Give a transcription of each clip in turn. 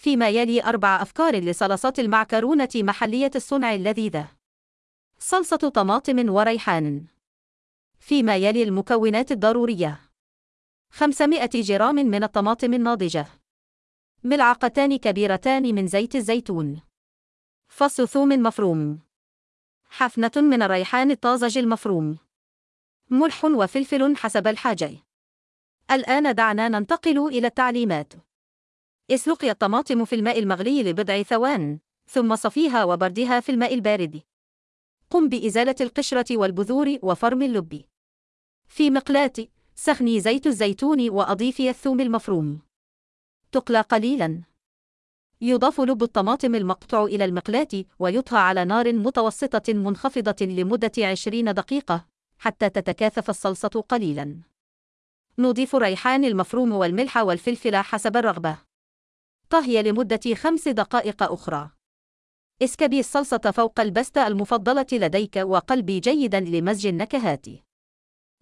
فيما يلي أربع أفكار لصلصات المعكرونة محلية الصنع اللذيذة. صلصة طماطم وريحان. فيما يلي المكونات الضرورية: 500 جرام من الطماطم الناضجة. ملعقتان كبيرتان من زيت الزيتون. فص ثوم مفروم. حفنة من الريحان الطازج المفروم. ملح وفلفل حسب الحاجة. الآن دعنا ننتقل إلى التعليمات. اسلقي الطماطم في الماء المغلي لبضع ثوان، ثم صفيها وبردها في الماء البارد. قم بإزالة القشرة والبذور وفرم اللب. في مقلاة، سخني زيت الزيتون وأضيفي الثوم المفروم. تقلى قليلاً. يضاف لب الطماطم المقطع إلى المقلاة ويطهى على نار متوسطة منخفضة لمدة 20 دقيقة حتى تتكاثف الصلصة قليلاً. نضيف الريحان المفروم والملح والفلفل حسب الرغبة. طهي لمدة خمس دقائق أخرى. اسكبي الصلصة فوق البستة المفضلة لديك وقلبي جيدا لمزج النكهات.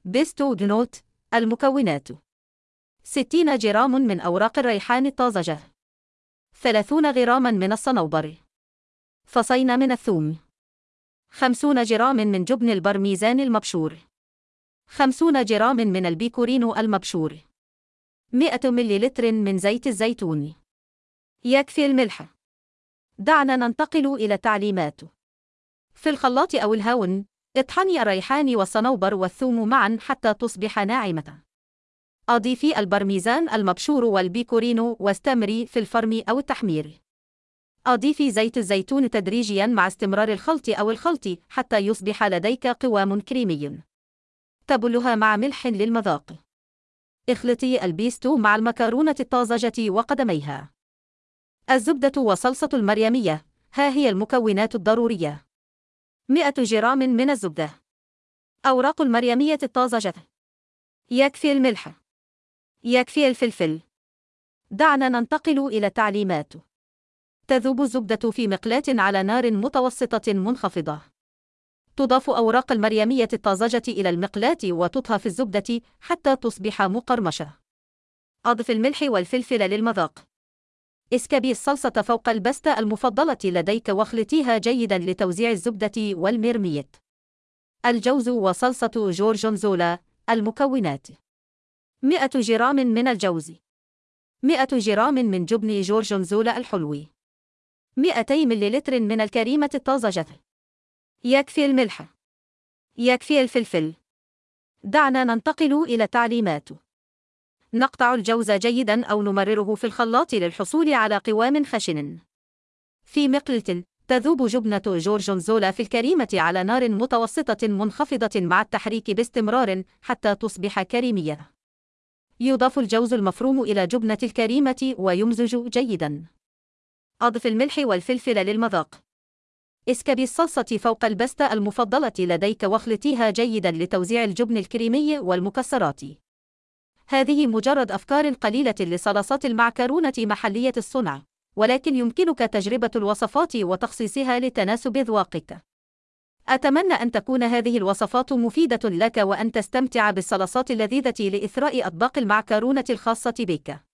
بيستو دنوت المكونات. 60 جرام من أوراق الريحان الطازجة 30 غراما من الصنوبر. فصين من الثوم. 50 جرام من جبن البرميزان المبشور. 50 جرام من البيكورينو المبشور. 100 مليلتر من زيت الزيتون. يكفي الملح دعنا ننتقل إلى التعليمات في الخلاط أو الهاون اطحني الريحان والصنوبر والثوم معا حتى تصبح ناعمة أضيفي البرميزان المبشور والبيكورينو واستمري في الفرم أو التحمير. أضيفي زيت الزيتون تدريجيا مع استمرار الخلط أو الخلط حتى يصبح لديك قوام كريمي. تبلها مع ملح للمذاق. اخلطي البيستو مع المكرونة الطازجة وقدميها. الزبدة وصلصة المريمية، ها هي المكونات الضرورية. 100 جرام من الزبدة. أوراق المريمية الطازجة. يكفي الملح. يكفي الفلفل. دعنا ننتقل إلى التعليمات. تذوب الزبدة في مقلاة على نار متوسطة منخفضة. تضاف أوراق المريمية الطازجة إلى المقلاة وتطهى في الزبدة حتى تصبح مقرمشة. أضف الملح والفلفل للمذاق. اسكبي الصلصة فوق البستة المفضلة لديك واخلطيها جيدا لتوزيع الزبدة والميرميت. الجوز وصلصة جورجونزولا المكونات. 100 جرام من الجوز. 100 جرام من جبن جورجونزولا الحلو 200 مليلتر من الكريمة الطازجة يكفي الملح. يكفي الفلفل. دعنا ننتقل إلى التعليمات. نقطع الجوز جيدا أو نمرره في الخلاط للحصول على قوام خشن في مقلة تذوب جبنة جورجونزولا في الكريمة على نار متوسطة منخفضة مع التحريك باستمرار حتى تصبح كريمية يضاف الجوز المفروم إلى جبنة الكريمة ويمزج جيدا. أضف الملح والفلفل للمذاق. اسكبي الصلصة فوق البستة المفضلة لديك واخلطيها جيدا لتوزيع الجبن الكريمي والمكسرات. هذه مجرد أفكار قليلة لصلصات المعكرونة محلية الصنع، ولكن يمكنك تجربة الوصفات وتخصيصها لتناسب ذواقك. أتمنى أن تكون هذه الوصفات مفيدة لك وأن تستمتع بالصلصات اللذيذة لإثراء أطباق المعكرونة الخاصة بك.